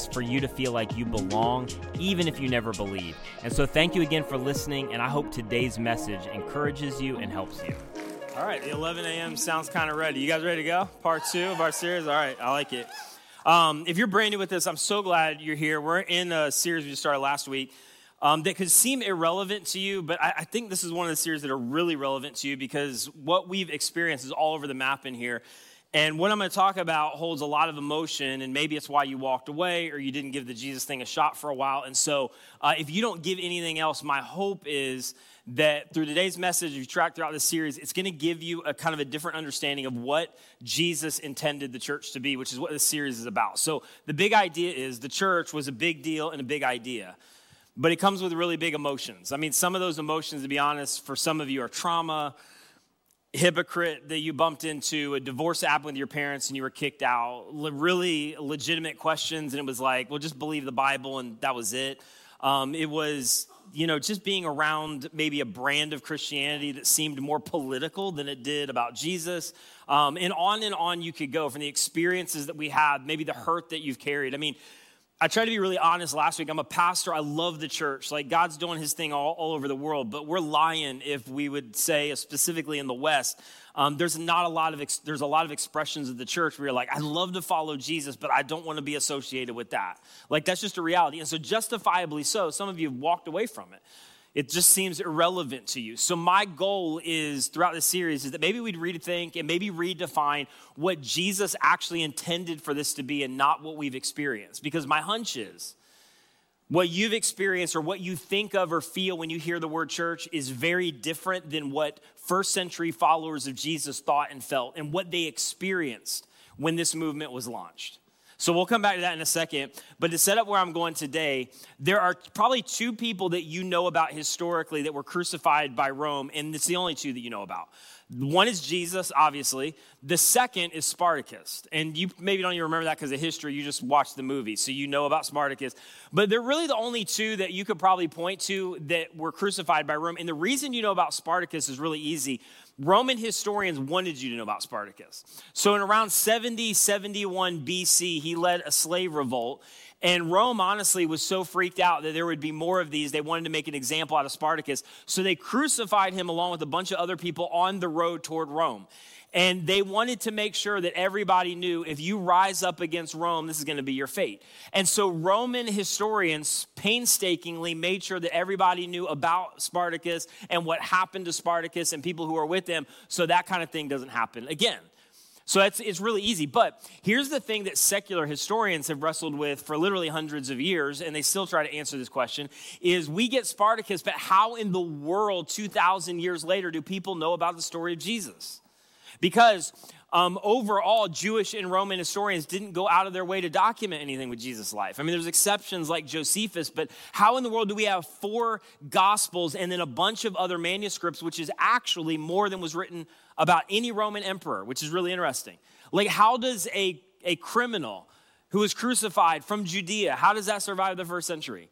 is for you to feel like you belong, even if you never believe. And so, thank you again for listening, and I hope today's message encourages you and helps you. All right, the 11 a.m. sounds kind of ready. You guys ready to go? Part two of our series? All right, I like it. Um, if you're brand new with this, I'm so glad you're here. We're in a series we just started last week um, that could seem irrelevant to you, but I, I, think this is one of the series that are really relevant to you because what we've experienced is all over the map in here. And what I'm going to talk about holds a lot of emotion, and maybe it's why you walked away or you didn't give the Jesus thing a shot for a while. And so, uh, if you don't give anything else, my hope is that through today's message, you track throughout this series, it's going to give you a kind of a different understanding of what Jesus intended the church to be, which is what this series is about. So, the big idea is the church was a big deal and a big idea, but it comes with really big emotions. I mean, some of those emotions, to be honest, for some of you are trauma hypocrite that you bumped into, a divorce happened with your parents and you were kicked out, really legitimate questions. And it was like, well, just believe the Bible and that was it. Um, it was, you know, just being around maybe a brand of Christianity that seemed more political than it did about Jesus. Um, and on and on you could go from the experiences that we had, maybe the hurt that you've carried. I mean, I tried to be really honest last week. I'm a pastor. I love the church. Like God's doing his thing all, all over the world, but we're lying if we would say, specifically in the West, um, there's not a lot of ex- there's a lot of expressions of the church where you're like, I love to follow Jesus, but I don't want to be associated with that. Like that's just a reality, and so justifiably so. Some of you have walked away from it it just seems irrelevant to you. So my goal is throughout this series is that maybe we'd rethink and maybe redefine what Jesus actually intended for this to be and not what we've experienced. Because my hunch is what you've experienced or what you think of or feel when you hear the word church is very different than what first century followers of Jesus thought and felt and what they experienced when this movement was launched. So we'll come back to that in a second. But to set up where I'm going today, there are probably two people that you know about historically that were crucified by Rome, and it's the only two that you know about. One is Jesus, obviously. The second is Spartacus. And you maybe don't even remember that because of history. You just watched the movie, so you know about Spartacus. But they're really the only two that you could probably point to that were crucified by Rome. And the reason you know about Spartacus is really easy Roman historians wanted you to know about Spartacus. So in around 70, 71 BC, he led a slave revolt. And Rome, honestly, was so freaked out that there would be more of these. They wanted to make an example out of Spartacus. So they crucified him along with a bunch of other people on the road toward Rome. And they wanted to make sure that everybody knew if you rise up against Rome, this is going to be your fate. And so Roman historians painstakingly made sure that everybody knew about Spartacus and what happened to Spartacus and people who are with him so that kind of thing doesn't happen again. So it's, it's really easy. But here's the thing that secular historians have wrestled with for literally hundreds of years, and they still try to answer this question, is we get Spartacus, but how in the world 2,000 years later do people know about the story of Jesus? Because um, overall, Jewish and Roman historians didn't go out of their way to document anything with Jesus' life. I mean, there's exceptions like Josephus, but how in the world do we have four gospels and then a bunch of other manuscripts, which is actually more than was written about any Roman emperor, which is really interesting? Like, how does a, a criminal who was crucified from Judea, how does that survive the first century?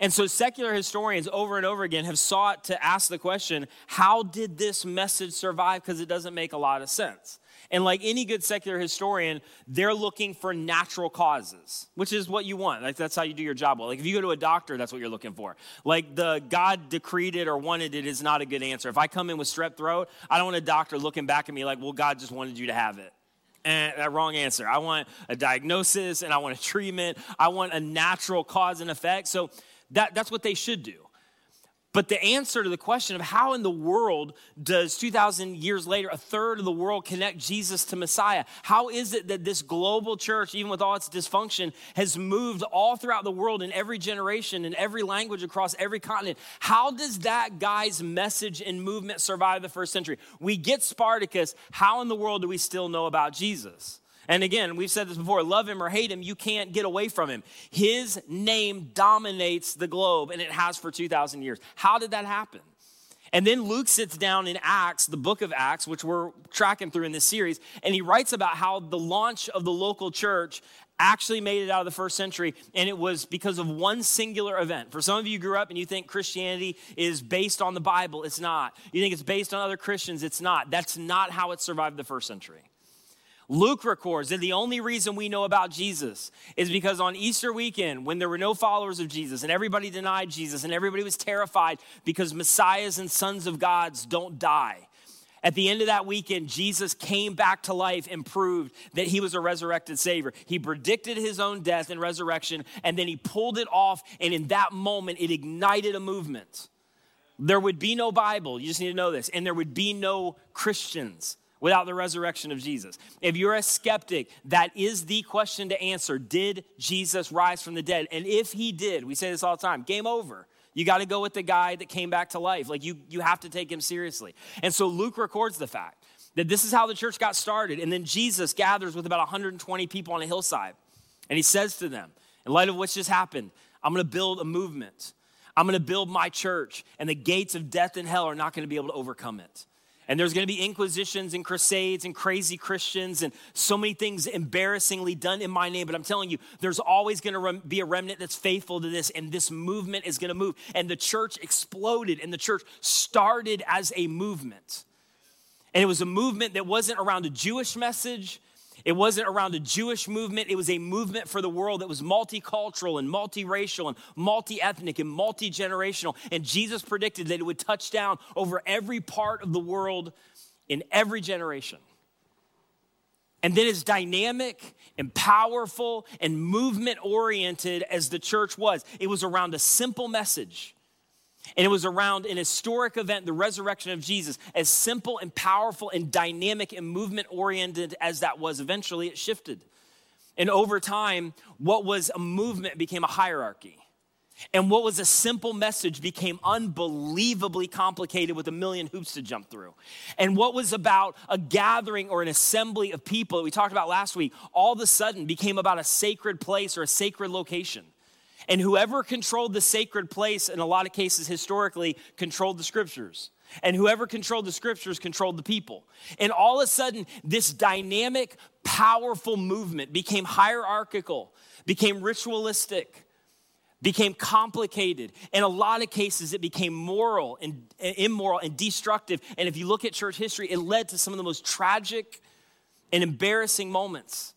And so, secular historians over and over again have sought to ask the question how did this message survive? Because it doesn't make a lot of sense. And like any good secular historian, they're looking for natural causes, which is what you want. Like that's how you do your job well. Like if you go to a doctor, that's what you're looking for. Like the God decreed it or wanted it is not a good answer. If I come in with strep throat, I don't want a doctor looking back at me like, well, God just wanted you to have it. And that wrong answer. I want a diagnosis and I want a treatment. I want a natural cause and effect. So that, that's what they should do. But the answer to the question of how in the world does 2,000 years later a third of the world connect Jesus to Messiah? How is it that this global church, even with all its dysfunction, has moved all throughout the world in every generation, in every language across every continent? How does that guy's message and movement survive the first century? We get Spartacus. How in the world do we still know about Jesus? And again, we've said this before love him or hate him, you can't get away from him. His name dominates the globe, and it has for 2,000 years. How did that happen? And then Luke sits down in Acts, the book of Acts, which we're tracking through in this series, and he writes about how the launch of the local church actually made it out of the first century, and it was because of one singular event. For some of you grew up and you think Christianity is based on the Bible, it's not. You think it's based on other Christians, it's not. That's not how it survived the first century. Luke records that the only reason we know about Jesus is because on Easter weekend, when there were no followers of Jesus and everybody denied Jesus and everybody was terrified because messiahs and sons of gods don't die. At the end of that weekend, Jesus came back to life and proved that he was a resurrected Savior. He predicted his own death and resurrection, and then he pulled it off, and in that moment, it ignited a movement. There would be no Bible, you just need to know this, and there would be no Christians without the resurrection of Jesus. If you're a skeptic, that is the question to answer. Did Jesus rise from the dead? And if he did, we say this all the time game over. You got to go with the guy that came back to life. Like you, you have to take him seriously. And so Luke records the fact that this is how the church got started. And then Jesus gathers with about 120 people on a hillside. And he says to them, in light of what's just happened, I'm going to build a movement. I'm going to build my church, and the gates of death and hell are not going to be able to overcome it. And there's going to be inquisitions and crusades and crazy Christians and so many things embarrassingly done in my name. But I'm telling you, there's always going to be a remnant that's faithful to this, and this movement is going to move. And the church exploded, and the church started as a movement. And it was a movement that wasn't around a Jewish message, it wasn't around a Jewish movement, it was a movement for the world that was multicultural and multiracial and multi ethnic and multi generational. And Jesus predicted that it would touch down over every part of the world in every generation. And then, as dynamic and powerful and movement oriented as the church was, it was around a simple message and it was around an historic event, the resurrection of Jesus. As simple and powerful and dynamic and movement oriented as that was, eventually it shifted. And over time, what was a movement became a hierarchy. And what was a simple message became unbelievably complicated with a million hoops to jump through. And what was about a gathering or an assembly of people that we talked about last week, all of a sudden became about a sacred place or a sacred location. And whoever controlled the sacred place, in a lot of cases historically, controlled the scriptures. And whoever controlled the scriptures controlled the people. And all of a sudden, this dynamic, powerful movement became hierarchical, became ritualistic, became complicated. In a lot of cases, it became moral and immoral and destructive. And if you look at church history, it led to some of the most tragic and embarrassing moments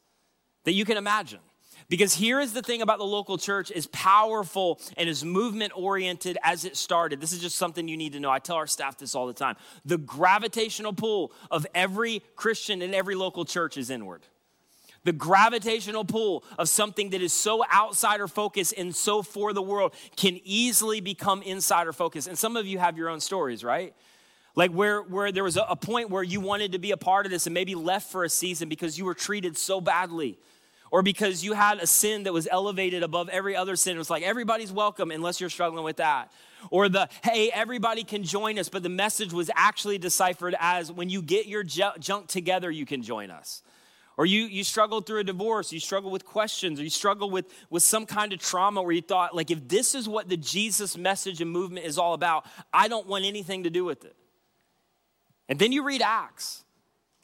that you can imagine. Because here is the thing about the local church is powerful and is movement oriented as it started. This is just something you need to know. I tell our staff this all the time. The gravitational pull of every Christian in every local church is inward. The gravitational pull of something that is so outsider focused and so for the world can easily become insider focused. And some of you have your own stories, right? Like where, where there was a, a point where you wanted to be a part of this and maybe left for a season because you were treated so badly or because you had a sin that was elevated above every other sin. It was like everybody's welcome unless you're struggling with that. Or the, hey, everybody can join us, but the message was actually deciphered as when you get your junk together, you can join us. Or you, you struggled through a divorce, you struggle with questions, or you struggle with, with some kind of trauma where you thought, like, if this is what the Jesus message and movement is all about, I don't want anything to do with it. And then you read Acts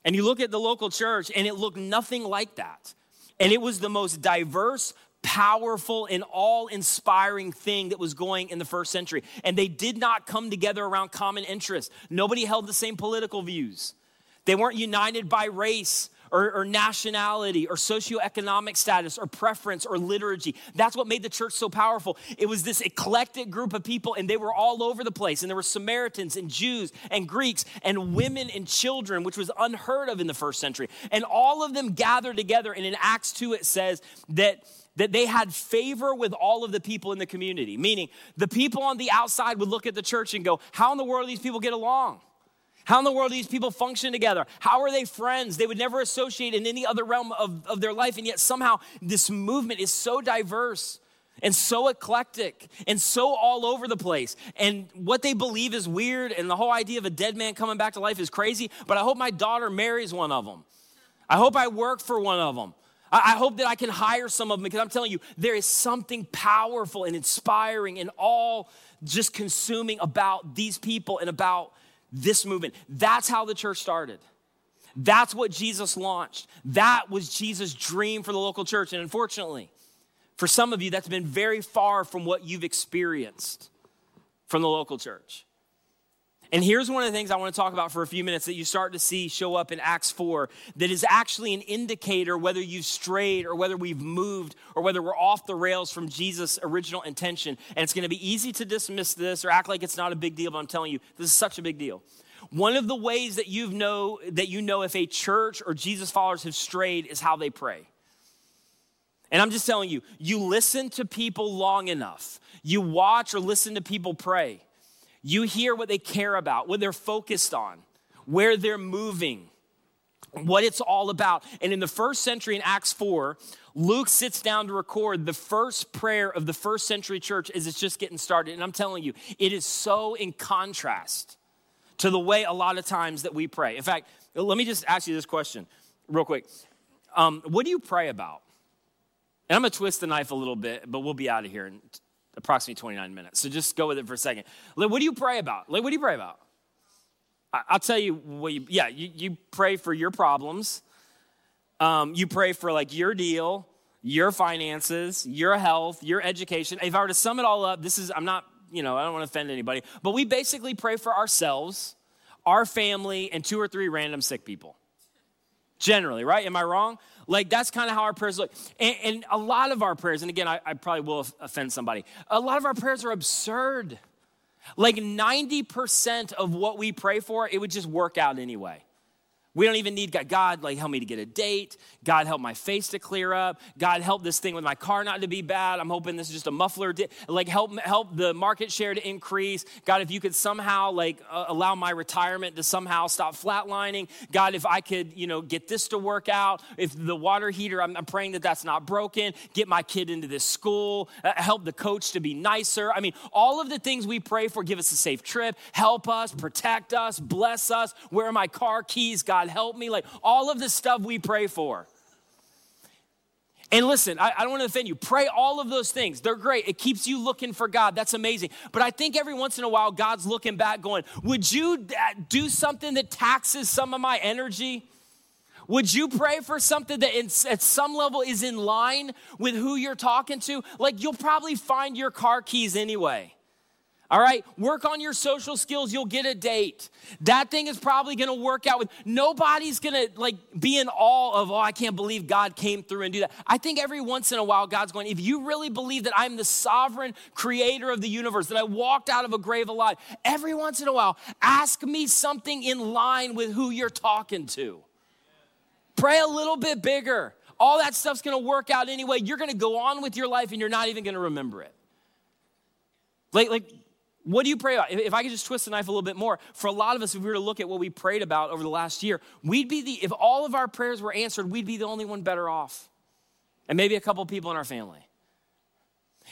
and you look at the local church and it looked nothing like that. And it was the most diverse, powerful, and all inspiring thing that was going in the first century. And they did not come together around common interests. Nobody held the same political views. They weren't united by race or, or, nationality or socioeconomic status or preference or liturgy. That's what made the church so powerful. It was this eclectic group of people, and they were all over the place. And there were Samaritans and Jews and Greeks and women and children, which was unheard of in the first century. And all of them gathered together. And in Acts 2, it says that that they had favor with all of the people in the community, meaning the people on the outside would look at the church and go, How in the world do these people get along? How in the world do these people function together? How are they friends? They would never associate in any other realm of, of their life. And yet, somehow, this movement is so diverse and so eclectic and so all over the place. And what they believe is weird. And the whole idea of a dead man coming back to life is crazy. But I hope my daughter marries one of them. I hope I work for one of them. I hope that I can hire some of them because I'm telling you, there is something powerful and inspiring and all just consuming about these people and about this movement. That's how the church started. That's what Jesus launched. That was Jesus' dream for the local church. And unfortunately, for some of you, that's been very far from what you've experienced from the local church. And here's one of the things I want to talk about for a few minutes that you start to see show up in Acts 4 that is actually an indicator whether you've strayed or whether we've moved or whether we're off the rails from Jesus' original intention. And it's going to be easy to dismiss this or act like it's not a big deal, but I'm telling you, this is such a big deal. One of the ways that you know that you know if a church or Jesus followers have strayed is how they pray. And I'm just telling you, you listen to people long enough, you watch or listen to people pray you hear what they care about, what they're focused on, where they're moving, what it's all about. And in the first century, in Acts 4, Luke sits down to record the first prayer of the first century church as it's just getting started. And I'm telling you, it is so in contrast to the way a lot of times that we pray. In fact, let me just ask you this question real quick. Um, what do you pray about? And I'm gonna twist the knife a little bit, but we'll be out of here in approximately 29 minutes. So just go with it for a second. What do you pray about? What do you pray about? I, will tell you what you, yeah, you, you pray for your problems. Um, you pray for like your deal, your finances, your health, your education. If I were to sum it all up, this is, I'm not, you know, I don't want to offend anybody, but we basically pray for ourselves, our family, and two or three random sick people. Generally, right? Am I wrong? Like that's kind of how our prayers look. And, and, a lot of our prayers, and again, I, I probably will offend somebody, a lot of our prayers are absurd. Like 90% of what we pray for, it would just work out anyway. We don't even need God. God, like, help me to get a date. God, help my face to clear up. God, help this thing with my car not to be bad. I'm hoping this is just a muffler. Di- like, help help the market share to increase. God, if you could somehow like uh, allow my retirement to somehow stop flatlining. God, if I could, you know, get this to work out. If the water heater, I'm, I'm praying that that's not broken. Get my kid into this school. Uh, help the coach to be nicer. I mean, all of the things we pray for. Give us a safe trip. Help us. Protect us. Bless us. Where are my car keys? God God, help me. Like all of the stuff we pray for. And listen, I, I, don't want to offend you. Pray all of those things. They're great. It keeps you looking for God. That's amazing. But I think every once in a while, God's looking back going, Would you uh, do something that taxes some of my energy? Would you pray for something that in, at some level is in line with who you're talking to? Like you'll probably find your car keys anyway. All right, work on your social skills, you'll get a date. That thing is probably gonna work out with nobody's gonna like be in awe of, oh, I can't believe God came through and do that. I think every once in a while, God's going, if you really believe that I'm the sovereign creator of the universe, that I walked out of a grave alive, every once in a while, ask me something in line with who you're talking to. Pray a little bit bigger. All that stuff's gonna work out anyway. You're gonna go on with your life and you're not even gonna remember it. Like, like what do you pray about? If I could just twist the knife a little bit more, for a lot of us, if we were to look at what we prayed about over the last year, we'd be the, if all of our prayers were answered, we'd be the only one better off. And maybe a couple people in our family.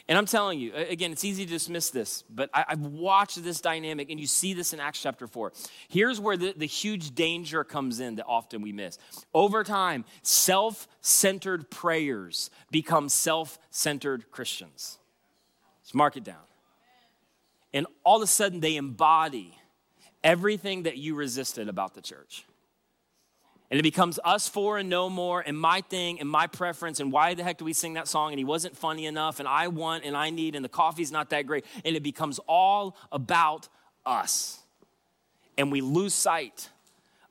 And I'm telling you, again, it's easy to dismiss this, but I, have watched this dynamic, and you see this in Acts chapter 4. Here's where the, the huge danger comes in that often we miss. Over time, self centered prayers become self centered Christians. Let's mark it down and all of a sudden they embody everything that you resisted about the church. And it becomes us four and no more, and my thing, and my preference, and why the heck do we sing that song? And he wasn't funny enough, and I want, and I need, and the coffee's not that great. And it becomes all about us. And we lose sight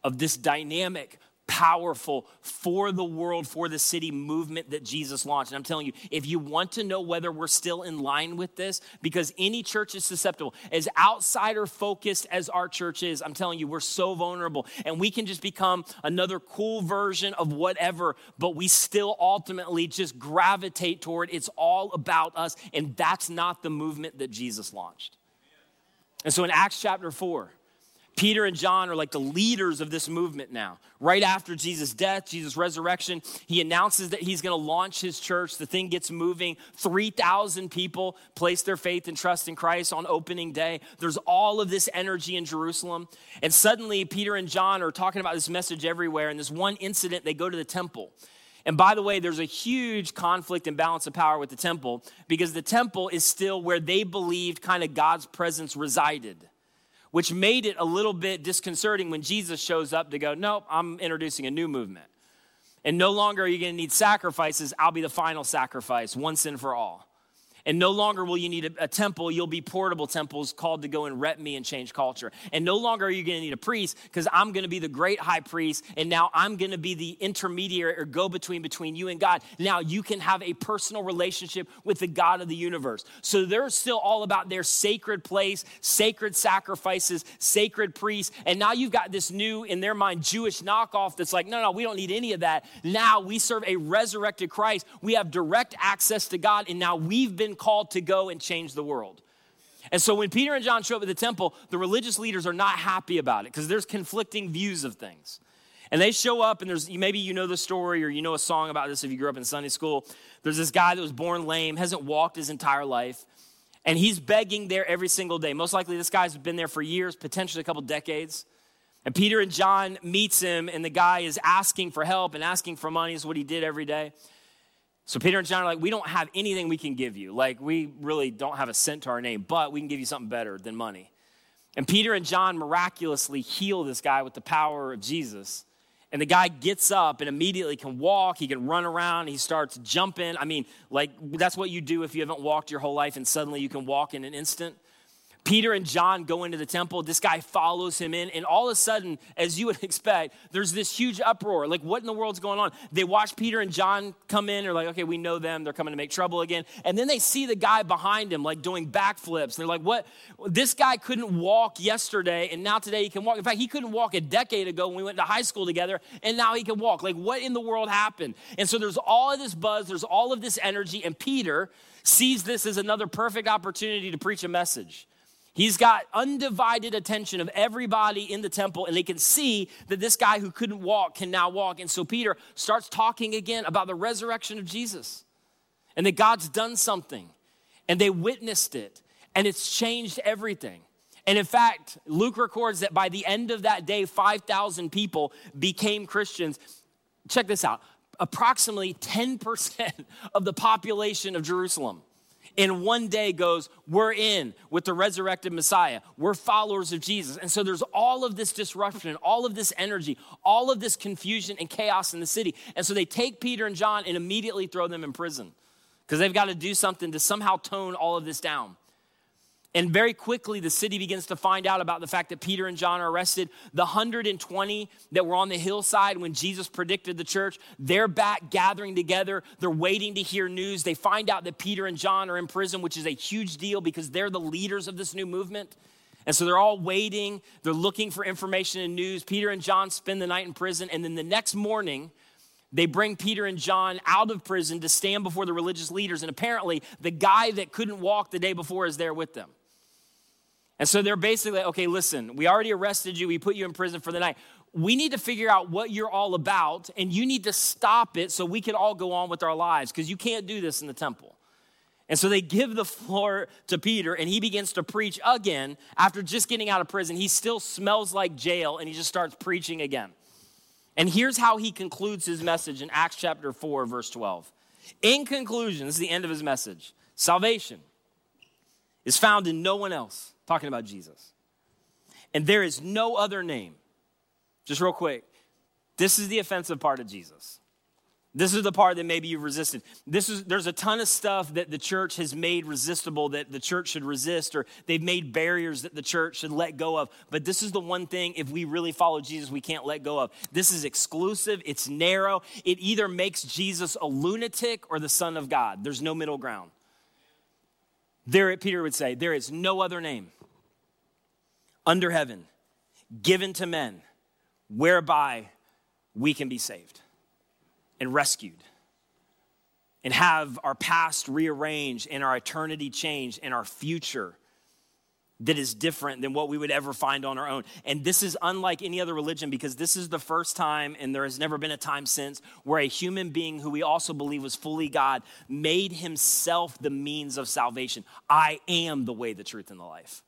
of this dynamic powerful for the world, for the city movement that Jesus launched. And I'm telling you, if you want to know whether we're still in line with this, because any church is susceptible, as outsider focused as our church is, I'm telling you, we're so vulnerable. And we can just become another cool version of whatever, but we still ultimately just gravitate toward it's all about us. And that's not the movement that Jesus launched. And so in Acts chapter 4, Peter and John are like the leaders of this movement now. Right after Jesus' death, Jesus' resurrection, he announces that he's going to launch his church. The thing gets moving. 3,000 people place their faith and trust in Christ on opening day. There's all of this energy in Jerusalem. And suddenly, Peter and John are talking about this message everywhere. And this one incident, they go to the temple. And by the way, there's a huge conflict and balance of power with the temple because the temple is still where they believed kind of God's presence resided which made it a little bit disconcerting when Jesus shows up to go, Nope, I'm introducing a new movement. And no longer are you going to need sacrifices. I'll be the final sacrifice, once and for all. And no longer will you need a, a, temple, you'll be portable temples called to go and rep me and change culture. And no longer are you going to need a priest because I'm going to be the great high priest. And now I'm going to be the intermediary or go between between you and God. Now you can have a personal relationship with the God of the universe. So they're still all about their sacred place, sacred sacrifices, sacred priests. And now you've got this new, in their mind, Jewish knockoff that's like, no, no, we don't need any of that. Now we serve a resurrected Christ. We have direct access to God. And now we've been called to go and change the world. And so when Peter and John show up at the temple, the religious leaders are not happy about it because there's conflicting views of things. And they show up, and there's maybe you know the story or you know a song about this if you grew up in Sunday school. There's this guy that was born lame, hasn't walked his entire life, and he's begging there every single day. Most likely, this guy's been there for years, potentially a couple decades. And Peter and John meets him, and the guy is asking for help and asking for money is what he did every day. So Peter and John are like, we don't have anything we can give you. Like, we really don't have a cent to our name, but we can give you something better than money. And Peter and John miraculously heal this guy with the power of Jesus. And the guy gets up and immediately can walk. He can run around. He starts jumping. I mean, like, that's what you do if you haven't walked your whole life and suddenly you can walk in an instant. Peter and John go into the temple. This guy follows him in. And all of a sudden, as you would expect, there's this huge uproar. Like, what in the world's going on? They watch Peter and John come in. They're like, okay, we know them. They're coming to make trouble again. And then they see the guy behind him, like doing backflips. They're like, what? This guy couldn't walk yesterday, and now today he can walk. In fact, he couldn't walk a decade ago when we went to high school together, and now he can walk. Like, what in the world happened? And so there's all of this buzz, there's all of this energy, and Peter sees this as another perfect opportunity to preach a message. He's got undivided attention of everybody in the temple, and they can see that this guy who couldn't walk can now walk. And so Peter starts talking again about the resurrection of Jesus and that God's done something, and they witnessed it, and it's changed everything. And in fact, Luke records that by the end of that day, 5,000 people became Christians. Check this out approximately 10% of the population of Jerusalem in one day goes, We're in with the resurrected Messiah. We're followers of Jesus. And so there's all of this disruption, all of this energy, all of this confusion and chaos in the city. And so they take Peter and John and immediately throw them in prison because they've got to do something to somehow tone all of this down. And very quickly, the city begins to find out about the fact that Peter and John are arrested. The 120 that were on the hillside when Jesus predicted the church, they're back gathering together. They're waiting to hear news. They find out that Peter and John are in prison, which is a huge deal because they're the leaders of this new movement. And so they're all waiting. They're looking for information and news. Peter and John spend the night in prison. And then the next morning, they bring Peter and John out of prison to stand before the religious leaders. And apparently, the guy that couldn't walk the day before is there with them. And so they're basically okay, listen, we already arrested you, we put you in prison for the night. We need to figure out what you're all about, and you need to stop it so we can all go on with our lives because you can't do this in the temple. And so they give the floor to Peter, and he begins to preach again after just getting out of prison. He still smells like jail, and he just starts preaching again. And here's how he concludes his message in Acts chapter 4, verse 12. In conclusion, this is the end of his message salvation is found in no one else talking about Jesus. And there is no other name. Just real quick, this is the offensive part of Jesus. This is the part that maybe you've resisted. This is there's a ton of stuff that the church has made resistible that the church should resist, or they've made barriers that the church should let go of. But this is the one thing, if we really follow Jesus, we can't let go of. This is exclusive, it's narrow. It either makes Jesus a lunatic or the Son of God. There's no middle ground. There, Peter would say, there is no other name under heaven given to men whereby we can be saved and rescued and have our past rearranged and our eternity changed and our future that is different than what we would ever find on our own. And this is unlike any other religion because this is the first time, and there has never been a time since, where a human being who we also believe was fully God made himself the means of salvation. I am the way, the truth, and the life.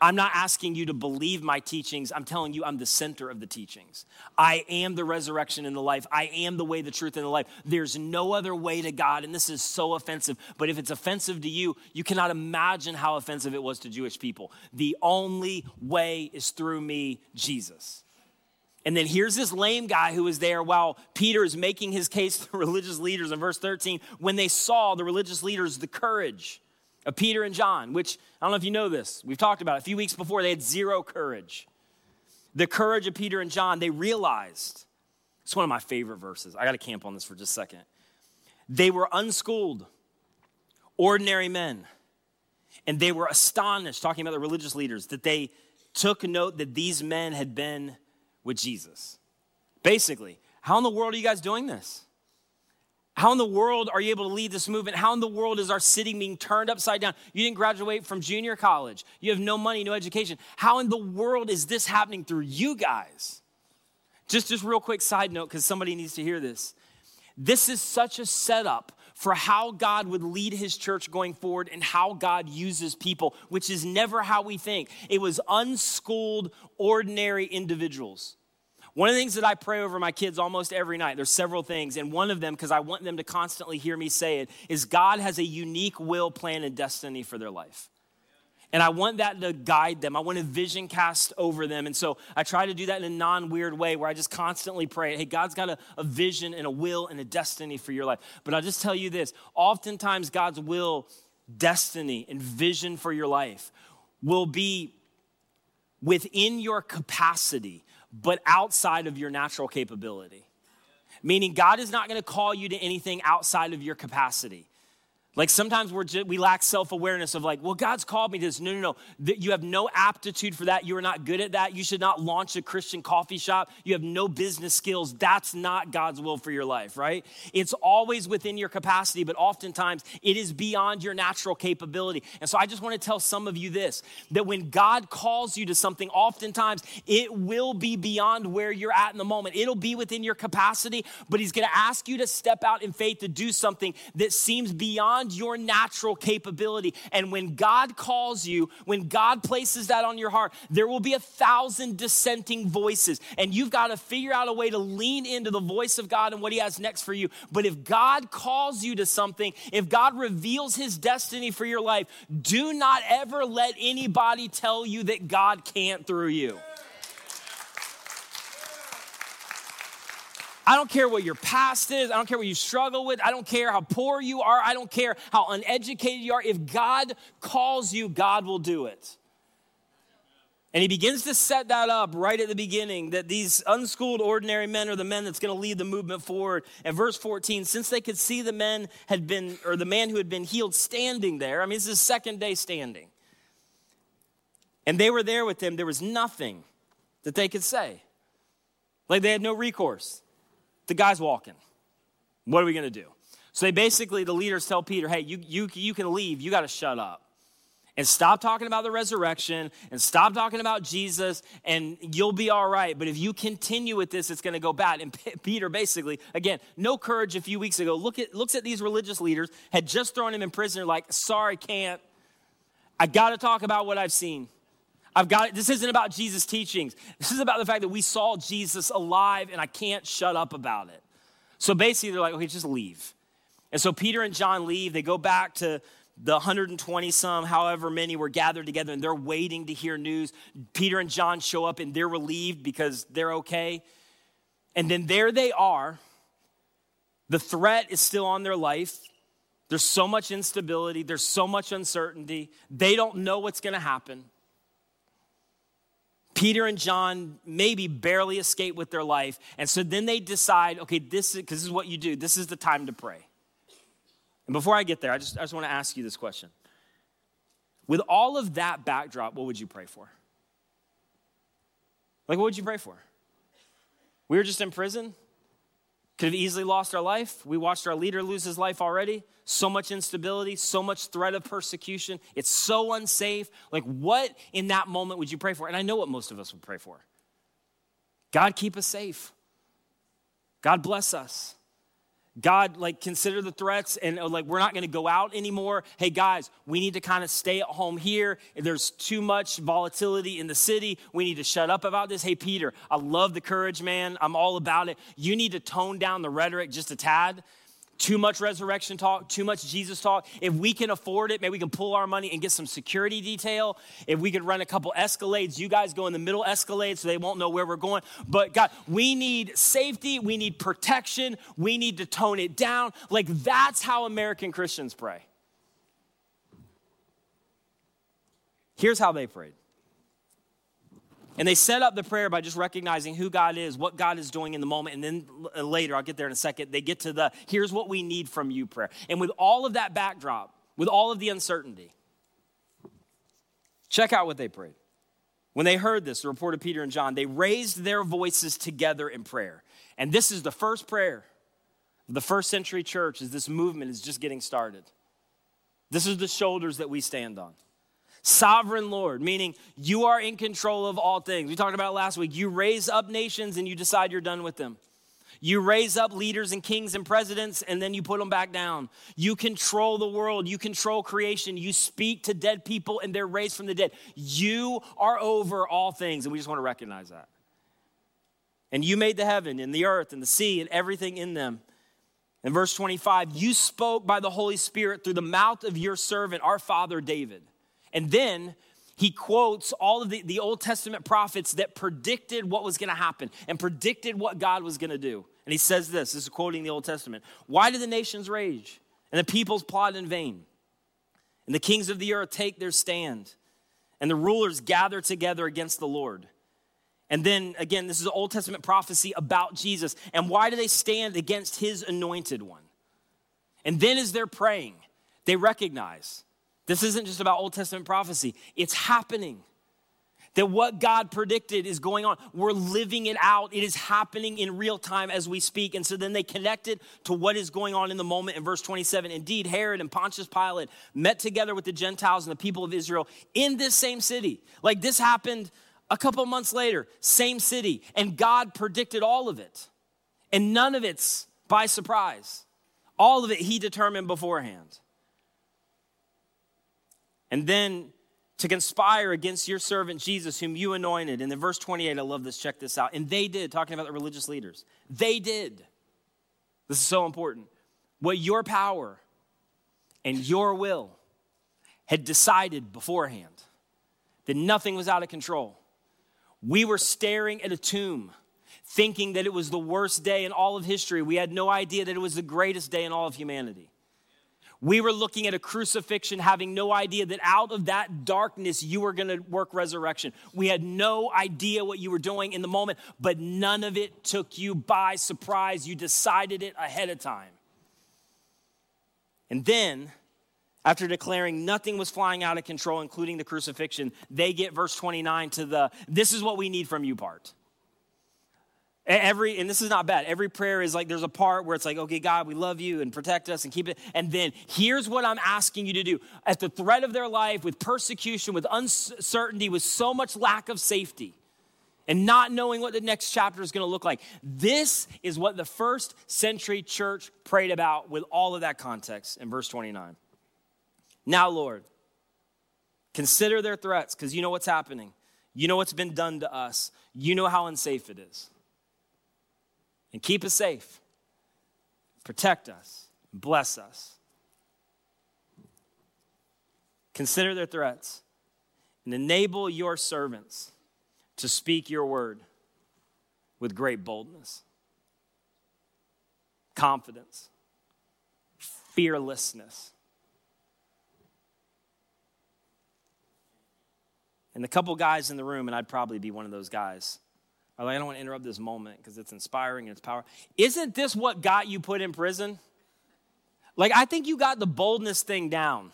I'm not asking you to believe my teachings. I'm telling you I'm the center of the teachings. I am the resurrection and the life. I am the way, the truth, and the life. There's no other way to God. And this is so offensive. But if it's offensive to you, you cannot imagine how offensive it was to Jewish people. The only way is through me, Jesus. And then here's this lame guy who was there while Peter is making his case to the religious leaders in verse 13 when they saw the religious leaders the courage of Peter and John, which I don't know if you know this. We've talked about it. a few weeks before, they had zero courage. The courage of Peter and John, they realized. It's one of my favorite verses. I got to camp on this for just a second. They were unschooled, ordinary men, and they were astonished, talking about the religious leaders, that they took note that these men had been with Jesus. Basically, how in the world are you guys doing this? How in the world are you able to lead this movement? How in the world is our city being turned upside down? You didn't graduate from junior college. You have no money, no education. How in the world is this happening through you guys? Just just real quick side note cuz somebody needs to hear this. This is such a setup for how God would lead his church going forward and how God uses people, which is never how we think. It was unschooled, ordinary individuals. One of the things that I pray over my kids almost every night, there's several things, and one of them, because I want them to constantly hear me say it, is God has a unique will, plan, and destiny for their life. And I want that to guide them. I want a vision cast over them. And so I try to do that in a non weird way where I just constantly pray, hey, God's got a, a, vision and a will and a destiny for your life. But I'll just tell you this oftentimes, God's will, destiny, and vision for your life will be within your capacity but outside of your natural capability. Meaning, God is not going to call you to anything outside of your capacity. Like sometimes we're just, we lack self awareness of like, well, God's called me to this. No, no, no. You have no aptitude for that. You are not good at that. You should not launch a Christian coffee shop. You have no business skills. That's not God's will for your life, right? It's always within your capacity, but oftentimes it is beyond your natural capability. And so I just want to tell some of you this that when God calls you to something, oftentimes it will be beyond where you're at in the moment. It'll be within your capacity, but He's going to ask you to step out in faith to do something that seems beyond beyond your natural capability. And when God calls you, when God places that on your heart, there will be a thousand dissenting voices. And you've got to figure out a way to lean into the voice of God and what He has next for you. But if God calls you to something, if God reveals His destiny for your life, do not ever let anybody tell you that God can't through you. I don't care what your past is. I don't care what you struggle with. I don't care how poor you are. I don't care how uneducated you are. If God calls you, God will do it. And he begins to set that up right at the beginning that these unschooled, ordinary men are the men that's going to lead the movement forward. And verse 14, since they could see the men had been, or the man who had been healed standing there, I mean, this is second day standing. And they were there with him, there was nothing that they could say. Like they had no recourse. The guy's walking. What are we going to do? So they basically, the leaders tell Peter, hey, you, you, you can leave. You got to shut up. And stop talking about the resurrection and stop talking about Jesus, and you'll be all right. But if you continue with this, it's going to go bad. And P- Peter basically, again, no courage a few weeks ago, look at, looks at these religious leaders, had just thrown him in prison, like, sorry, can't. I got to talk about what I've seen. I've got it. This isn't about Jesus' teachings. This is about the fact that we saw Jesus alive and I can't shut up about it. So basically, they're like, okay, just leave. And so Peter and John leave. They go back to the 120 some, however many were gathered together, and they're waiting to hear news. Peter and John show up and they're relieved because they're okay. And then there they are. The threat is still on their life. There's so much instability, there's so much uncertainty. They don't know what's going to happen. Peter and John maybe barely escape with their life. And so then they decide, okay, this is this is what you do. This is the time to pray. And before I get there, I just, I just want to ask you this question. With all of that backdrop, what would you pray for? Like, what would you pray for? We were just in prison. Could have easily lost our life. We watched our leader lose his life already. So much instability, so much threat of persecution. It's so unsafe. Like, what in that moment would you pray for? And I know what most of us would pray for God, keep us safe. God, bless us. God, like, consider the threats and uh, like, we're not gonna go out anymore. Hey, guys, we need to kind of stay at home here. There's too much volatility in the city. We need to shut up about this. Hey, Peter, I love the courage, man. I'm all about it. You need to tone down the rhetoric just a tad too much resurrection talk, too much Jesus talk. If we can afford it, maybe we can pull our money and get some security detail. If we could run a couple escalades, you guys go in the middle escalade so they won't know where we're going. But God, we need safety, we need protection, we need to tone it down. Like that's how American Christians pray. Here's how they prayed and they set up the prayer by just recognizing who God is, what God is doing in the moment. And then later, I'll get there in a second, they get to the here's what we need from you prayer. And with all of that backdrop, with all of the uncertainty, check out what they prayed. When they heard this, the report of Peter and John, they raised their voices together in prayer. And this is the first prayer of the first century church as this movement is just getting started. This is the shoulders that we stand on. Sovereign Lord, meaning you are in control of all things. We talked about last week. You raise up nations and you decide you're done with them. You raise up leaders and kings and presidents and then you put them back down. You control the world. You control creation. You speak to dead people and they're raised from the dead. You are over all things, and we just want to recognize that. And you made the heaven and the earth and the sea and everything in them. In verse 25, you spoke by the Holy Spirit through the mouth of your servant, our father David. And then he quotes all of the, the Old Testament prophets that predicted what was going to happen and predicted what God was going to do. And he says this this is quoting the Old Testament Why do the nations rage and the peoples plot in vain? And the kings of the earth take their stand, and the rulers gather together against the Lord. And then again, this is an Old Testament prophecy about Jesus. And why do they stand against his anointed one? And then as they're praying, they recognize this isn't just about Old Testament prophecy, it's happening. That what God predicted is going on. We're living it out. It is happening in real time as we speak. And so then they connected to what is going on in the moment in verse 27. Indeed, Herod and Pontius Pilate met together with the Gentiles and the people of Israel in this same city. Like this happened a couple months later, same city. And God predicted all of it. And none of it's by surprise. All of it He determined beforehand and then to conspire against your servant Jesus, whom you anointed. And in verse 28, I love this, check this out. And they did, talking about the religious leaders, they did. This is so important. What your power and your will had decided beforehand, that nothing was out of control. We were staring at a tomb, thinking that it was the worst day in all of history. We had no idea that it was the greatest day in all of humanity. We were looking at a crucifixion, having no idea that out of that darkness you were going to work resurrection. We had no idea what you were doing in the moment, but none of it took you by surprise. You decided it ahead of time. And then, after declaring nothing was flying out of control, including the crucifixion, they get verse 29 to the this is what we need from you part. Every, and this is not bad. Every prayer is like there's a part where it's like, okay, God, we love you and protect us and keep it. And then here's what I'm asking you to do. At the threat of their life, with persecution, with uncertainty, with so much lack of safety, and not knowing what the next chapter is going to look like. This is what the first century church prayed about with all of that context in verse 29. Now, Lord, consider their threats because you know what's happening. You know what's been done to us. You know how unsafe it is and keep us safe. Protect us, bless us. Consider their threats and enable your servants to speak your word with great boldness, confidence, fearlessness. And the couple guys in the room, and I'd probably be one of those guys Oh, I don't want to interrupt this moment because it's inspiring and it's power. Isn't this what got you put in prison? Like, I think you got the boldness thing down.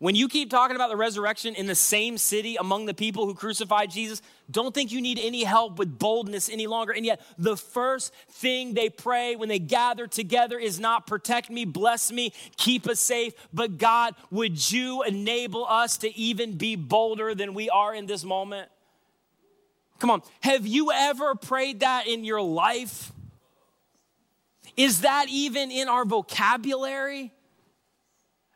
When you keep talking about the resurrection in the same city among the people who crucified Jesus, don't think you need any help with boldness any longer. And yet, the first thing they pray when they gather together is not protect me, bless me, keep us safe, but God, would you enable us to even be bolder than we are in this moment? Come on, have you ever prayed that in your life? Is that even in our vocabulary?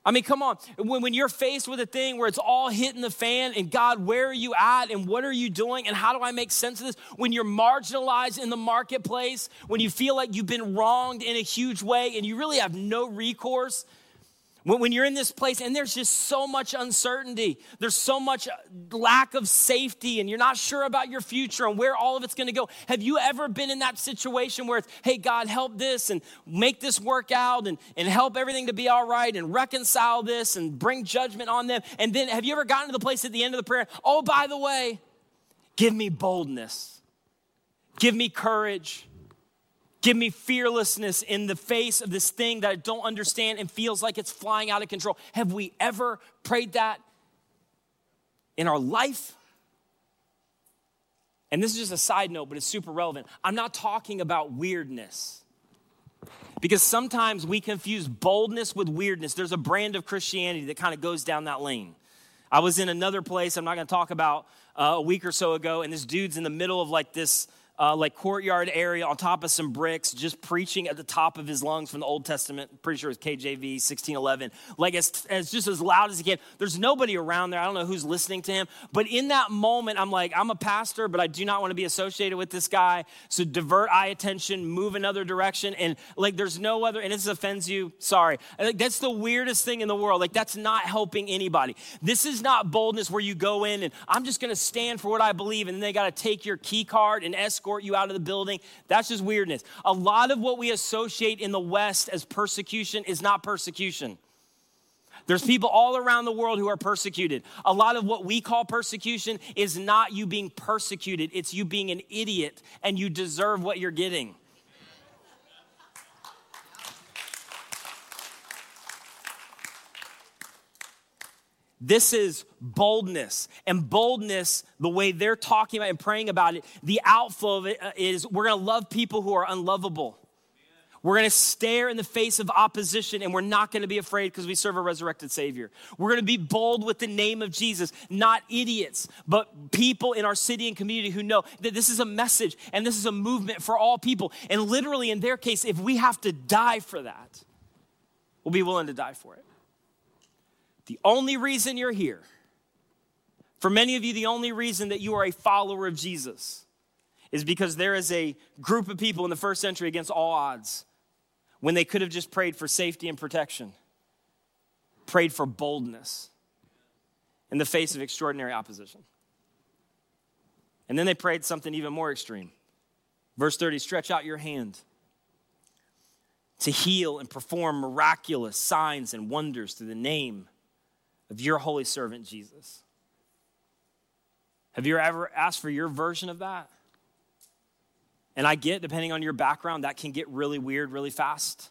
I mean, come on. When, when you're faced with a thing where it's all hitting the fan, and God, where are you at? And what are you doing? And how do I make sense of this? When you're marginalized in the marketplace, when you feel like you've been wronged in a huge way, and you really have no recourse, when, you're in this place and there's just so much uncertainty, there's so much lack of safety, and you're not sure about your future and where all of it's gonna go. Have you ever been in that situation where it's, hey, God, help this and make this work out and, and help everything to be all right and reconcile this and bring judgment on them? And then have you ever gotten to the place at the end of the prayer, oh, by the way, give me boldness, give me courage Give me fearlessness in the face of this thing that I don't understand and feels like it's flying out of control. Have we ever prayed that in our life? And this is just a side note, but it's super relevant. I'm not talking about weirdness. Because sometimes we confuse boldness with weirdness. There's a brand of Christianity that kind of goes down that lane. I was in another place I'm not going to talk about uh, a week or so ago, and this dude's in the middle of like this uh, like courtyard area on top of some bricks, just preaching at the top of his lungs from the Old Testament. Pretty sure it's KJV 1611. Like as, as just as loud as he can. There's nobody around there. I don't know who's listening to him. But in that moment, I'm like, I'm a pastor, but I do not want to be associated with this guy. So divert eye attention, move another direction. And like there's no other, and this offends you, sorry. Like, that's the weirdest thing in the world. Like that's not helping anybody. This is not boldness where you go in and I'm just to stand for what I believe. And then they got to take your key card and escort escort you out of the building. That's just weirdness. A lot of what we associate in the West as persecution is not persecution. There's people all around the world who are persecuted. A lot of what we call persecution is not you being persecuted, it's you being an idiot and you deserve what you're getting. This is boldness. And boldness, the way they're talking about and praying about it, the outflow of it uh, we're gonna love people who are unlovable. We're gonna stare in the face of opposition and we're not gonna be afraid because we serve a resurrected Savior. We're gonna be bold with the name of Jesus, not idiots, but people in our city and community who know that this is a message and this is a movement for all people. And literally, in their case, if we have to die for that, we'll be willing to die for it. The only reason you're here, for many of you, the only reason that you are a follower of Jesus is because there is a group of people in the first century against all odds when they could have just prayed for safety and protection, prayed for boldness in the face of extraordinary opposition. And then they prayed something even more extreme. Verse 30 stretch out your hand to heal and perform miraculous signs and wonders through the name of your holy servant Jesus. Have you ever asked for your version of that? And I get, depending on your background, that can get really weird really fast.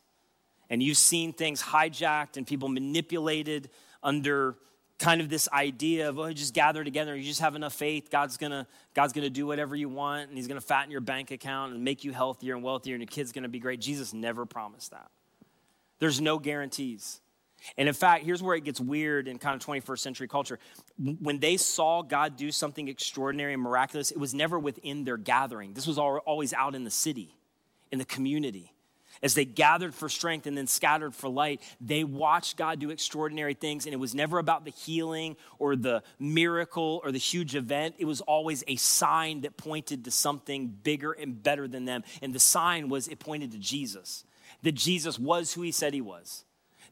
And you've seen things hijacked and people manipulated under kind of this idea of oh just gather together you just have enough faith god's gonna god's gonna do whatever you want and he's gonna fatten your bank account and make you healthier and wealthier and your kid's gonna be great jesus never promised that there's no guarantees and in fact, here's where it gets weird in kind of 21st century culture. When they saw God do something extraordinary and miraculous, it was never within their gathering. This was always out in the city, in the community. As they gathered for strength and then scattered for light, they watched God do extraordinary things. And it was never about the healing or the miracle or the huge event. It was always a sign that pointed to something bigger and better than them. And the sign was it pointed to Jesus, that Jesus was who he said he was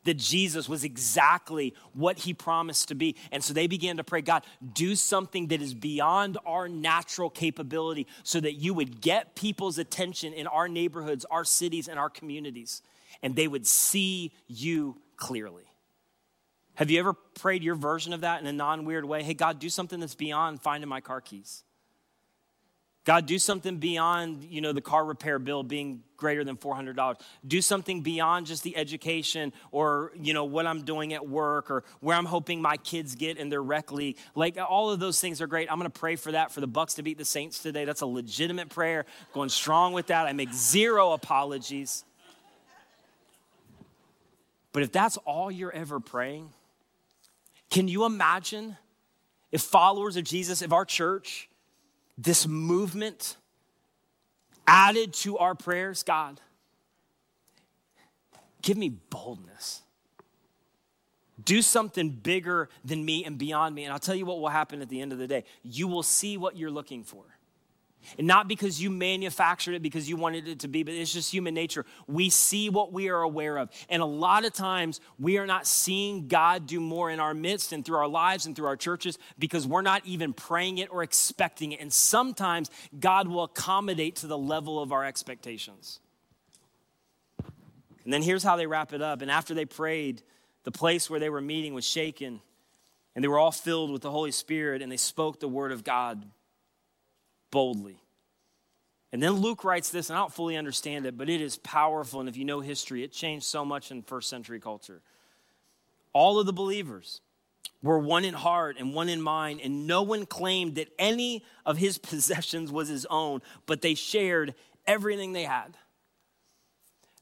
that Jesus was exactly what he promised to be. And so they began to pray, God, do something that is beyond our natural capability so that you would get people's attention in our neighborhoods, our cities, and our communities, and they would see you clearly. Have you ever prayed your version of that in a non weird way? Hey, God, do something that's beyond finding my car keys. God, do something beyond, you know, the car repair bill being greater than $400. Do something beyond just the education or, you know, what I'm doing at work or where I'm hoping my kids get in their rec league. Like all of those things are great. I'm going to pray for that for the Bucks to beat the Saints today. That's a legitimate prayer. Going strong with that. I make zero apologies. But if that's all you're ever praying, can you imagine if followers of Jesus, if our church, this movement added to our prayers, God, give me boldness. Do something bigger than me and beyond me. And I'll tell you what will happen at the end of the day. You will see what you're looking for. And not because you manufactured it, because you wanted it to be, but it's just human nature. We see what we are aware of. And a lot of times we are not seeing God do more in our midst and through our lives and through our churches because we're not even praying it or expecting it. And sometimes God will accommodate to the level of our expectations. And then here's how they wrap it up. And after they prayed, the place where they were meeting was shaken, and they were all filled with the Holy Spirit, and they spoke the word of God boldly. And then Luke writes this, and I don't fully understand it, but it is powerful. And if you know history, it changed so much in first century culture. All of the believers were one in heart and one in mind, and no one claimed that any of his possessions was his own, but they shared everything they had.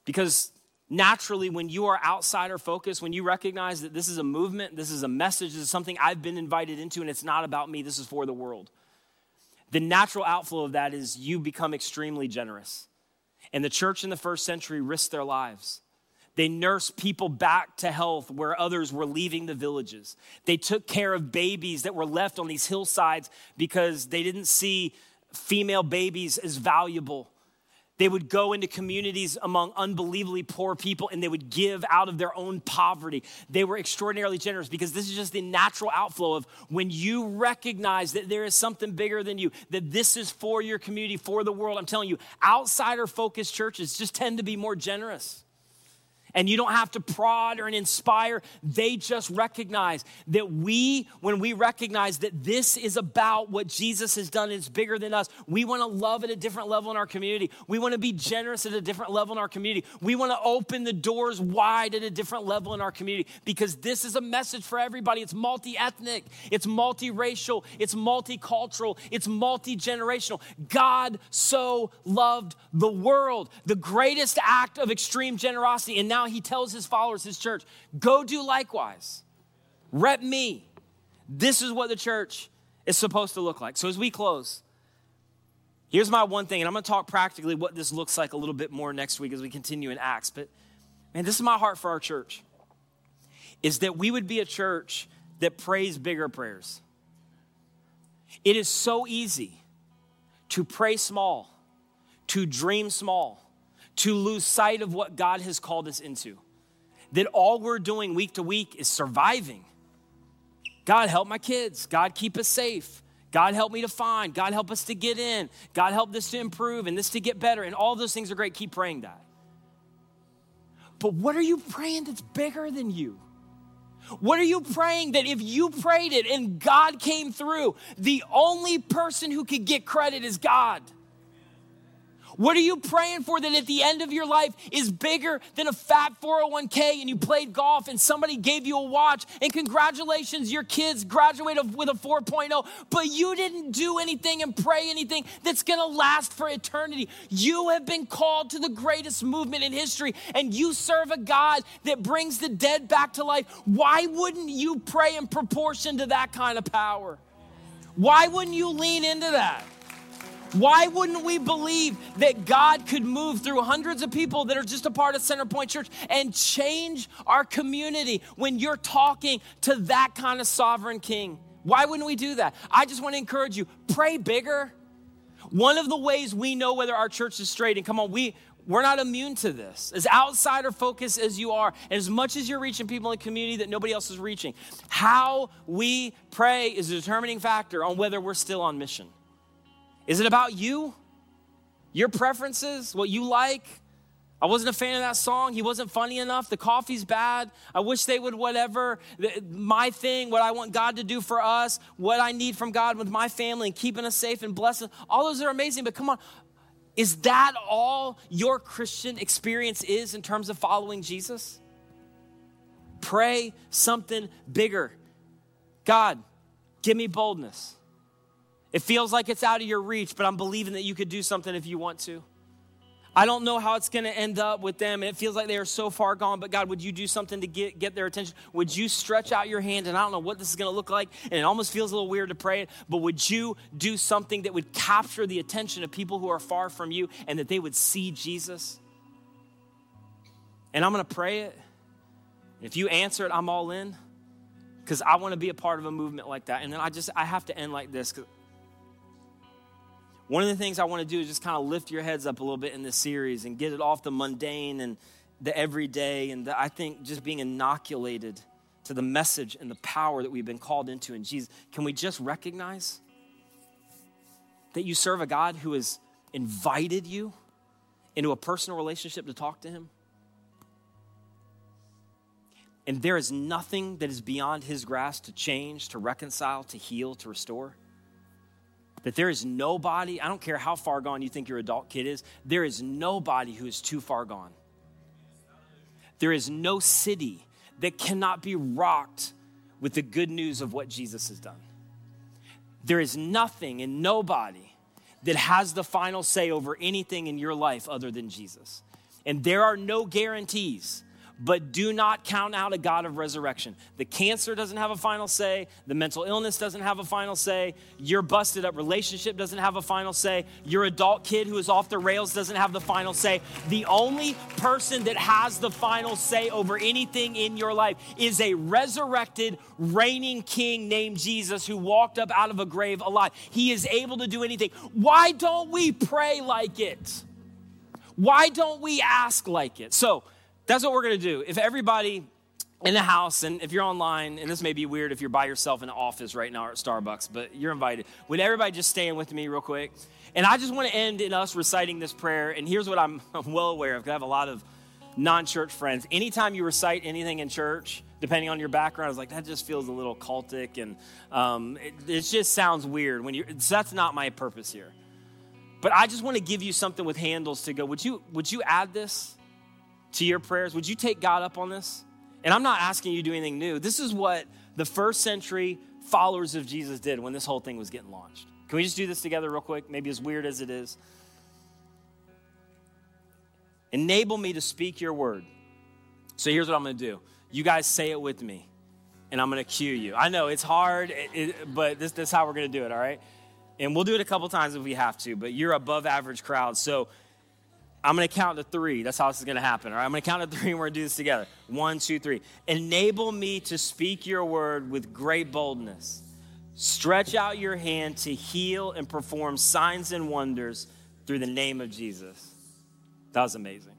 Because naturally, when you are outsider focused, when you recognize that this is a movement, this is a message, this is something I've been invited into, and it's not about me, this is for the world the natural outflow of that is you become extremely generous. And the church in the first century risked their lives. They nursed people back to health where others were leaving the villages. They took care of babies that were left on these hillsides because they didn't see female babies as valuable. They would go into communities among unbelievably poor people and they would give out of their own poverty. They were extraordinarily generous because this is just the natural outflow of when you recognize that there is something bigger than you, that this is for your community, for the world. I'm telling you, outsider focused churches just tend to be more generous and you don't have to prod or inspire. They just recognize that we, when we recognize that this is about what Jesus has done, it's bigger than us. We want to love at a different level in our community. We want to be generous at a different level in our community. We want to open the doors wide at a different level in our community because this is a message for everybody. It's multi ethnic, it's multiracial, it's multicultural, it's multi generational. God so loved the world, the greatest act of extreme generosity. And now now he tells his followers, his church, go do likewise. Rep me. This is what the church is supposed to look like. So as we close, here's my one thing, and I'm going to talk practically what this looks like a little bit more next week as we continue in Acts. But man, this is my heart for our church is that we would be a church that prays bigger prayers. It is so easy to pray small, to dream small, to lose sight of what God has called us into. That all we're doing week to week is surviving. God, help my kids. God, keep us safe. God, help me to find. God, help us to get in. God, help this to improve and this to get better. And all those things are great. Keep praying that. But what are you praying that's bigger than you? What are you praying that if you prayed it and God came through, the only person who could get credit is God? What are you praying for that at the end of your life is bigger than a fat 401k and you played golf and somebody gave you a watch and congratulations, your kids graduated with a 4.0, but you didn't do anything and pray anything that's gonna last for eternity. You have been called to the greatest movement in history and you serve a God that brings the dead back to life. Why wouldn't you pray in proportion to that kind of power? Why wouldn't you lean into that? Why wouldn't we believe that God could move through hundreds of people that are just a part of Centerpoint Church and change our community when you're talking to that kind of sovereign king? Why wouldn't we do that? I just want to encourage you pray bigger. One of the ways we know whether our church is straight, and come on, we, we're not immune to this. As outsider focused as you are, and as much as you're reaching people in the community that nobody else is reaching, how we pray is a determining factor on whether we're still on mission. Is it about you? Your preferences? What you like? I wasn't a fan of that song. He wasn't funny enough. The coffee's bad. I wish they would, whatever. My thing, what I want God to do for us, what I need from God with my family and keeping us safe and blessed. All those are amazing, but come on. Is that all your Christian experience is in terms of following Jesus? Pray something bigger. God, give me boldness. It feels like it's out of your reach, but I'm believing that you could do something if you want to. I don't know how it's going to end up with them. and It feels like they are so far gone, but God, would you do something to get, get their attention? Would you stretch out your hand? And I don't know what this is going to look like, and it almost feels a little weird to pray it, but would you do something that would capture the attention of people who are far from you and that they would see Jesus? And I'm going to pray it. If you answer it, I'm all in because I want to be a part of a movement like that. And then I just, I have to end like this one of the things I want to do is just kind of lift your heads up a little bit in this series and get it off the mundane and the everyday. And the, I think just being inoculated to the message and the power that we've been called into in Jesus. Can we just recognize that you serve a God who has invited you into a personal relationship to talk to Him? And there is nothing that is beyond His grasp to change, to reconcile, to heal, to restore. That there is nobody, I don't care how far gone you think your adult kid is, there is nobody who is too far gone. There is no city that cannot be rocked with the good news of what Jesus has done. There is nothing and nobody that has the final say over anything in your life other than Jesus. And there are no guarantees but do not count out a God of resurrection. The cancer doesn't have a final say. The mental illness doesn't have a final say. Your busted up relationship doesn't have a final say. Your adult kid who is off the rails doesn't have the final say. The only person that has the final say over anything in your life is a resurrected, reigning king named Jesus who walked up out of a grave alive. He is able to do anything. Why don't we pray like it? Why don't we ask like it? So, that's what we're going to do. If everybody in the house, and if you're online, and this may be weird if you're by yourself in the office right now or at Starbucks, but you're invited. Would everybody just stand with me real quick? And I just want to end in us reciting this prayer. And here's what I'm, I'm well aware of, because I have a lot of non church friends. Anytime you recite anything in church, depending on your background, I was like, that just feels a little cultic, and um, it, it just sounds weird. When you, so that's not my purpose here. But I just want to give you something with handles to go. Would you, would you add this? To your prayers? Would you take God up on this? And I'm not asking you to do anything new. This is what the first century followers of Jesus did when this whole thing was getting launched. Can we just do this together, real quick? Maybe as weird as it is. Enable me to speak your word. So here's what I'm going to do. You guys say it with me, and I'm going to cue you. I know it's hard, it, it, but this, this is how we're going to do it, all right? And we'll do it a couple times if we have to, but you're above average crowd. So I'm going to count to three. That's how this is going to happen. All right, I'm going to count to three and we're going to do this together. One, two, three. Enable me to speak your word with great boldness. Stretch out your hand to heal and perform signs and wonders through the name of Jesus. That was amazing.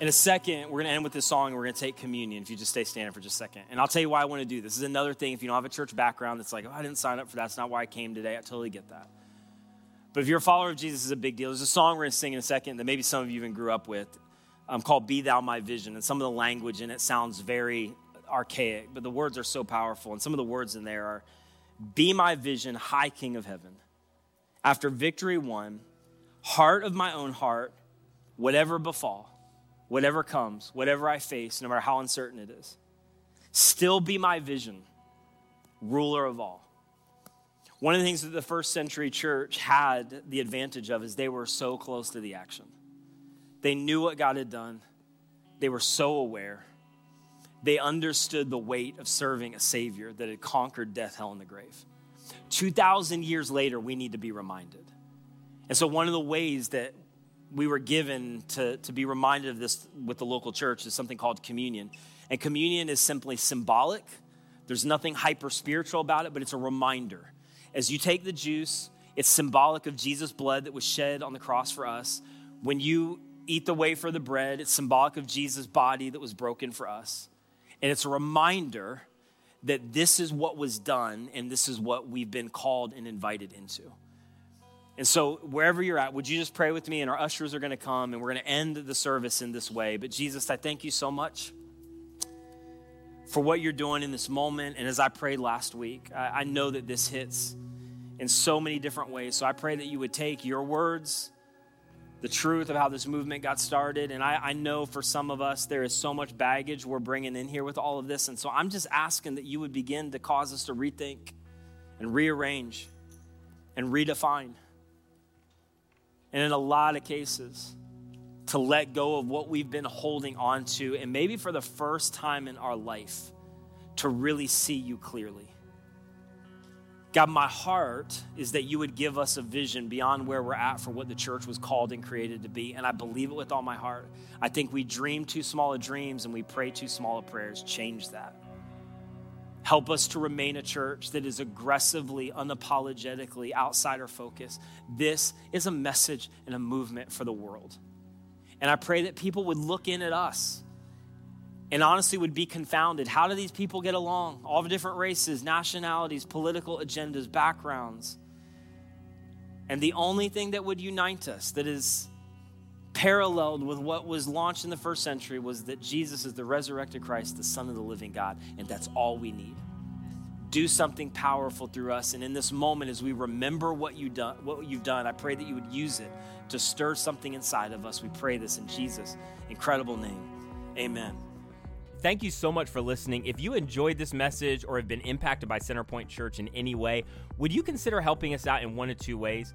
In a second, we're going to end with this song and we're going to take communion if you just stay standing for just a second. And I'll tell you why I want to do this. This is another thing. If you don't have a church background that's like, oh, I didn't sign up for that. That's not why I came today. I totally get that. But if you're a follower of Jesus, it's a big deal. There's a song we're going to sing in a second that maybe some of you even grew up with um, called Be Thou My Vision. And some of the language in it sounds very archaic, but the words are so powerful. And some of the words in there are Be my vision, high King of heaven. After victory won, heart of my own heart, whatever befall whatever comes, whatever I face, no matter how uncertain it is. Still be my vision, ruler of all. One of the things that the first century church had the advantage of is they were so close to the action. They knew what God had done, they were so aware. They understood the weight of serving a Savior that had conquered death, hell, and the grave. 2,000 years later, we need to be reminded. And so, one of the ways that we were given to, to be reminded of this with the local church is something called communion. And communion is simply symbolic. There's nothing hyper spiritual about it, but it's a reminder. As you take the juice, it's symbolic of Jesus' blood that was shed on the cross for us. When you eat the wafer, the bread, it's symbolic of Jesus' body that was broken for us. And it's a reminder that this is what was done and this is what we've been called and invited into. And so, wherever you're at, would you just pray with me? And our ushers are going to come and we're going to end the service in this way. But, Jesus, I thank you so much for what you're doing in this moment. And as I prayed last week, I, I know that this hits in so many different ways. So, I pray that you would take your words, the truth of how this movement got started. And I, I know for some of us, there is so much baggage we're bringing in here with all of this. And so, I'm just asking that you would begin to cause us to rethink and rearrange and redefine and in a lot of cases, to let go of what we've been holding on to, and maybe for the first time in our life, to really see you clearly. God, my heart is that you would give us a vision beyond where we're at for what the church was called and created to be. And I believe it with all my heart. I think we dream too small of dreams and we pray too small of prayers. Change that. Help us to remain a church that is aggressively, unapologetically outsider focused. This is a message and a movement for the world. And I pray that people would look in at us and honestly would be confounded. How do these people get along? All the different races, nationalities, political agendas, backgrounds. And the only thing that would unite us, that is paralleled with what was launched in the first century was that Jesus is the resurrected Christ, the Son of the living God, and that's all we need. Do something powerful through us. And in this moment, as we remember what, you done, what you've done, I pray that you would use it to stir something inside of us. We pray this in Jesus' incredible name. Amen. Thank you so much for listening. If you enjoyed this message or have been impacted by Centerpoint Church in any way, would you consider helping us out in one of two ways?